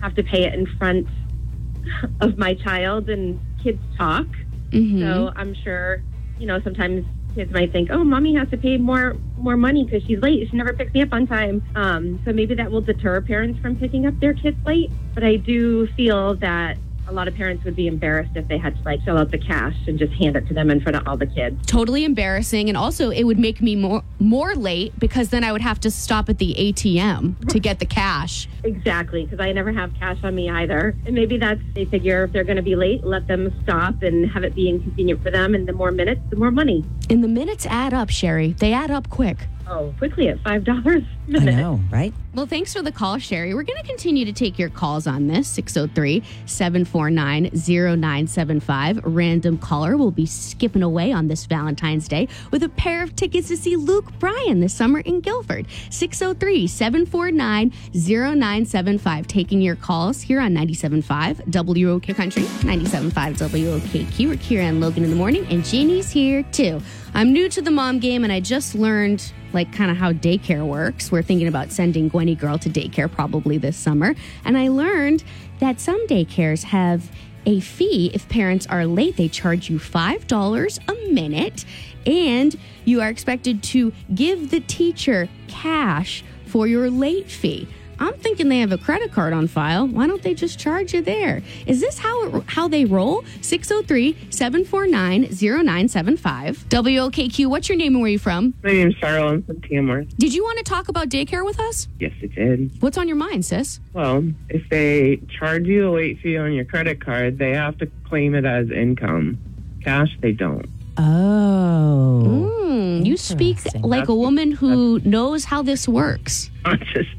have to pay it in front of my child and kids talk. Mhm. So I'm sure, you know, sometimes kids might think, "Oh, mommy has to pay more more money because she's late. She never picks me up on time." Um, so maybe that will deter parents from picking up their kids late. But I do feel that a lot of parents would be embarrassed if they had to like fill out the cash and just hand it to them in front of all the kids. Totally embarrassing, and also it would make me more more late because then I would have to stop at the ATM to get the cash. Exactly, because I never have cash on me either. And maybe that's, they figure if they're going to be late, let them stop and have it be inconvenient for them. And the more minutes, the more money. And the minutes add up, Sherry. They add up quick. Oh, quickly at $5 a I minute. know, right? Well, thanks for the call, Sherry. We're going to continue to take your calls on this 603 749 0975. Random caller will be skipping away on this Valentine's Day with a pair of tickets to see Luke Bryan this summer in Gilford. 603 749 0975. Taking your calls here on 97.5 WOK Country, 97.5 WOKQ. We're Kira and Logan in the morning, and Jeannie's here too. I'm new to the mom game, and I just learned like kind of how daycare works. We're thinking about sending Gwenny girl to daycare probably this summer, and I learned that some daycares have a fee if parents are late. They charge you five dollars a minute, and you are expected to give the teacher cash for your late fee. I'm thinking they have a credit card on file. Why don't they just charge you there? Is this how it, how they roll? 603-749-0975. WOKQ, what's your name and where are you from? My name's Cheryl. I'm from Tamworth. Did you want to talk about daycare with us? Yes, I did. What's on your mind, sis? Well, if they charge you a late fee on your credit card, they have to claim it as income. Cash, they don't. Oh. Mm, you speak like a woman who knows how this works. I just,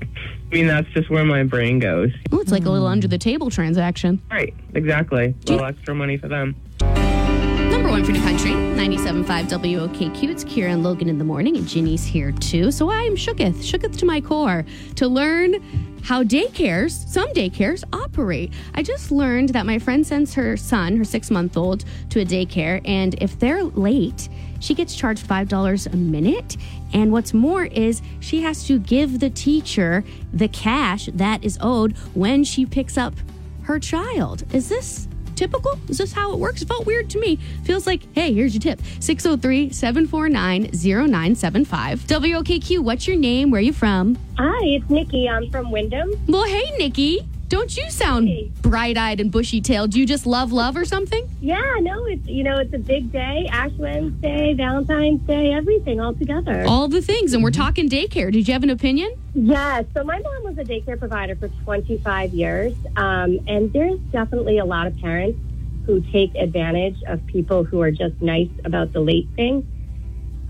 I mean, that's just where my brain goes. Oh, it's like a little under the table transaction. Right, exactly. A little extra money for them. Number one for the country, 97.5 WOKQ. It's Kira and Logan in the morning, and Ginny's here too. So I am shooketh, shooketh to my core to learn how daycares, some daycares, operate. I just learned that my friend sends her son, her six month old, to a daycare, and if they're late, she gets charged $5 a minute. And what's more is she has to give the teacher the cash that is owed when she picks up her child. Is this typical? Is this how it works? It felt weird to me. Feels like, hey, here's your tip 603 749 0975. WOKQ, what's your name? Where are you from? Hi, it's Nikki. I'm from Windham. Well, hey, Nikki. Don't you sound bright eyed and bushy tailed? Do you just love love or something? Yeah, no, it's you know, it's a big day. Ash Wednesday, Valentine's Day, everything all together. All the things. And we're talking daycare. Did you have an opinion? Yes. So my mom was a daycare provider for 25 years, um, and there's definitely a lot of parents who take advantage of people who are just nice about the late thing.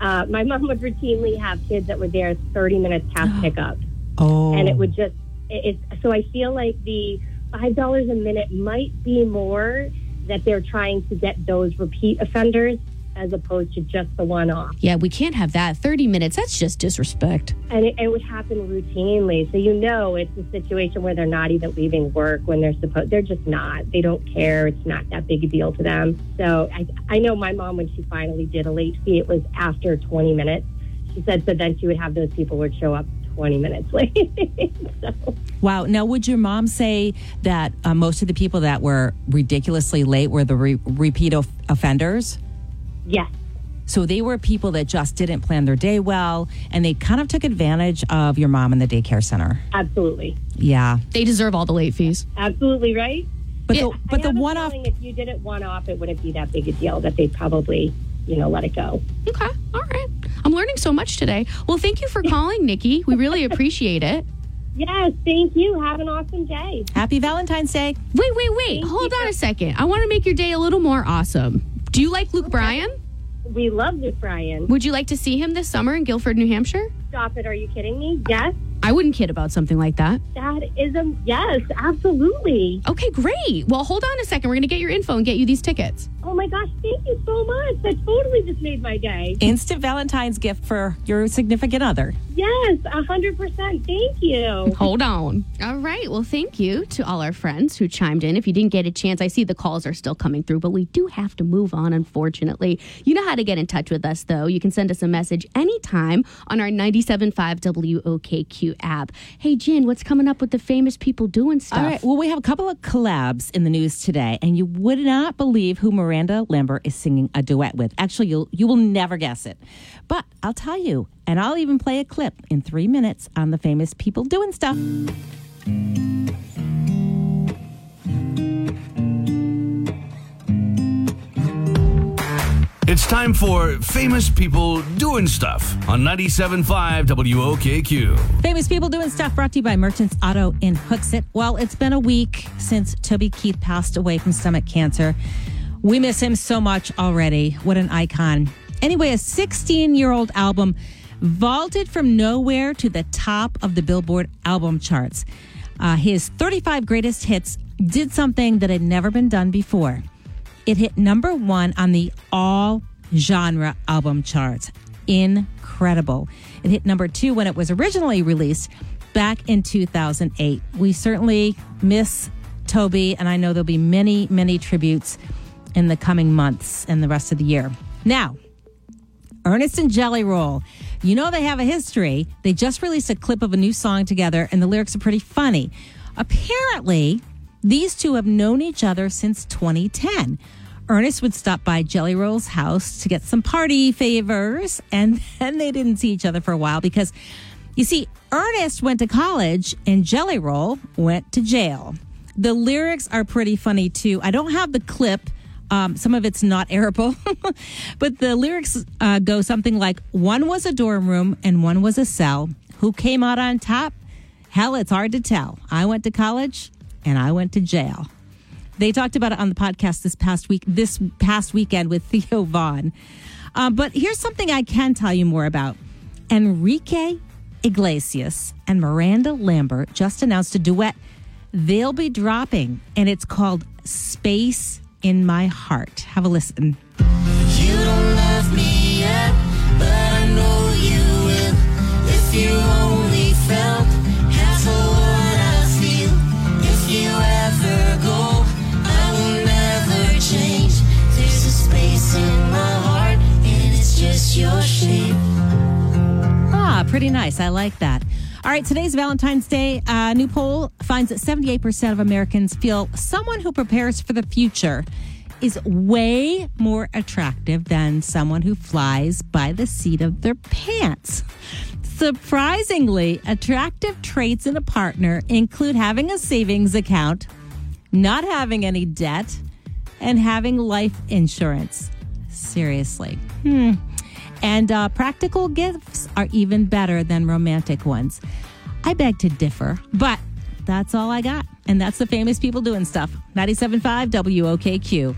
Uh, my mom would routinely have kids that were there 30 minutes past pickup, Oh. and it would just it, it. So I feel like the five dollars a minute might be more that they're trying to get those repeat offenders as opposed to just the one off. Yeah, we can't have that. 30 minutes. That's just disrespect. And it, it would happen routinely. So you know it's a situation where they're not even leaving work when they're supposed they're just not. They don't care. It's not that big a deal to them. So I I know my mom when she finally did a late fee, it was after 20 minutes. She said so then she would have those people would show up 20 minutes late. so Wow. Now, would your mom say that uh, most of the people that were ridiculously late were the re- repeat of- offenders? Yes. So they were people that just didn't plan their day well, and they kind of took advantage of your mom in the daycare center. absolutely. Yeah. They deserve all the late fees. Absolutely right. But the, but the one off if you did it one off it wouldn't be that big a deal that they probably, you know, let it go. Okay. All right. I'm learning so much today. Well, thank you for calling, Nikki. We really appreciate it. Yes, thank you. Have an awesome day. Happy Valentine's Day. Wait, wait, wait. Hold on a second. I want to make your day a little more awesome. Do you like Luke Bryan? We love Luke Bryan. Would you like to see him this summer in Gilford, New Hampshire? Stop it. Are you kidding me? Yes. I wouldn't kid about something like that. That is a yes, absolutely. Okay, great. Well, hold on a second. We're going to get your info and get you these tickets. Oh my gosh, thank you so much. That totally just made my day. Instant Valentine's gift for your significant other. Yes, a hundred percent. Thank you. Hold on. All right. Well, thank you to all our friends who chimed in. If you didn't get a chance, I see the calls are still coming through, but we do have to move on, unfortunately. You know how to get in touch with us, though. You can send us a message anytime on our 97.5 WOKQ app. Hey, Jen, what's coming up with the famous people doing stuff? All right. Well, we have a couple of collabs in the news today, and you would not believe who Miranda Lambert is singing a duet with. Actually, you'll you will never guess it. But I'll tell you, and I'll even play a clip in three minutes on the famous people doing stuff. It's time for famous people doing stuff on 97.5 WOKQ. Famous people doing stuff brought to you by Merchants Auto in Hooksett. Well, it's been a week since Toby Keith passed away from stomach cancer. We miss him so much already. What an icon. Anyway, a 16 year old album vaulted from nowhere to the top of the Billboard album charts. Uh, his 35 greatest hits did something that had never been done before. It hit number one on the all genre album charts. Incredible. It hit number two when it was originally released back in 2008. We certainly miss Toby, and I know there'll be many, many tributes in the coming months and the rest of the year. Now, Ernest and Jelly Roll. You know they have a history. They just released a clip of a new song together, and the lyrics are pretty funny. Apparently, these two have known each other since 2010. Ernest would stop by Jelly Roll's house to get some party favors, and then they didn't see each other for a while because, you see, Ernest went to college and Jelly Roll went to jail. The lyrics are pretty funny too. I don't have the clip. Um, some of it's not airable, but the lyrics uh, go something like One was a dorm room and one was a cell. Who came out on top? Hell, it's hard to tell. I went to college and I went to jail. They talked about it on the podcast this past week, this past weekend with Theo Von. Uh, but here's something I can tell you more about. Enrique Iglesias and Miranda Lambert just announced a duet they'll be dropping, and it's called Space in My Heart. Have a listen. You don't love me yet, but I know you will. If you only felt half of what I feel, if you ever go, I will never change. There's a space in my heart, and it's just your shape. Ah, pretty nice. I like that. All right, today's Valentine's Day. A new poll finds that 78% of Americans feel someone who prepares for the future is way more attractive than someone who flies by the seat of their pants. Surprisingly, attractive traits in a partner include having a savings account, not having any debt, and having life insurance. Seriously. Hmm. And uh, practical gifts are even better than romantic ones. I beg to differ, but that's all I got. And that's the famous people doing stuff. 97.5 WOKQ.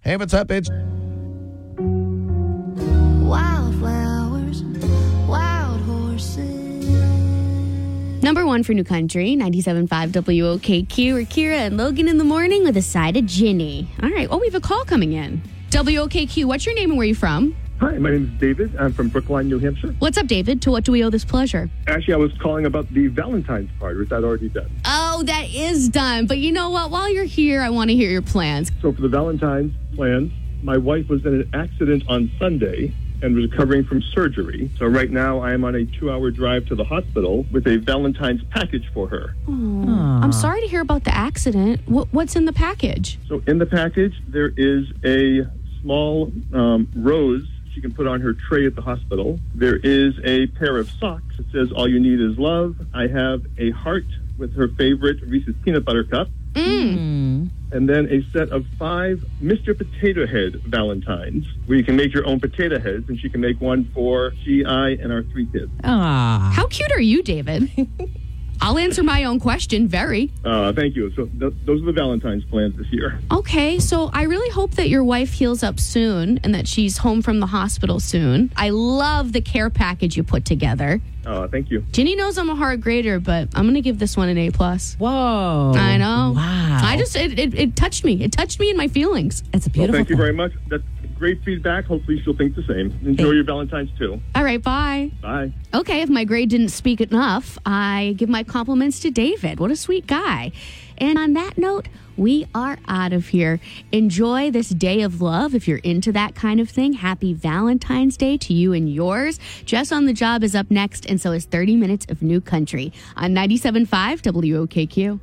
Hey, what's up? It's Wildflowers, wild horses. Number one for New Country, 97.5 WOKQ. We're Kira and Logan in the morning with a side of Ginny. All right. Oh, we have a call coming in. WOKQ, what's your name and where are you from? Hi, my name is David. I'm from Brookline, New Hampshire. What's up, David? To what do we owe this pleasure? Actually, I was calling about the Valentine's party. Is that already done? Oh, that is done. But you know what? While you're here, I want to hear your plans. So for the Valentine's plans, my wife was in an accident on Sunday and was recovering from surgery. So right now I am on a two-hour drive to the hospital with a Valentine's package for her. Oh, I'm sorry to hear about the accident. What, what's in the package? So in the package, there is a small um, rose she can put on her tray at the hospital. There is a pair of socks. that says, All you need is love. I have a heart with her favorite Reese's peanut butter cup. Mm. And then a set of five Mr. Potato Head Valentines, where you can make your own potato heads, and she can make one for she, I, and our three kids. Ah. How cute are you, David? I'll answer my own question. Very. Uh, thank you. So th- those are the Valentine's plans this year. Okay, so I really hope that your wife heals up soon and that she's home from the hospital soon. I love the care package you put together. Uh, thank you. Ginny knows I'm a hard grader, but I'm gonna give this one an A plus. Whoa! I know. Wow. I just it, it, it touched me. It touched me in my feelings. It's a Well, thank you very much. That's great feedback. Hopefully she'll think the same. Enjoy your Valentine's too. All right, bye. Bye. Okay, if my grade didn't speak enough, I give my compliments to David. What a sweet guy. And on that note, we are out of here. Enjoy this day of love if you're into that kind of thing. Happy Valentine's Day to you and yours. Jess on the Job is up next, and so is 30 Minutes of New Country on 97.5 WOKQ.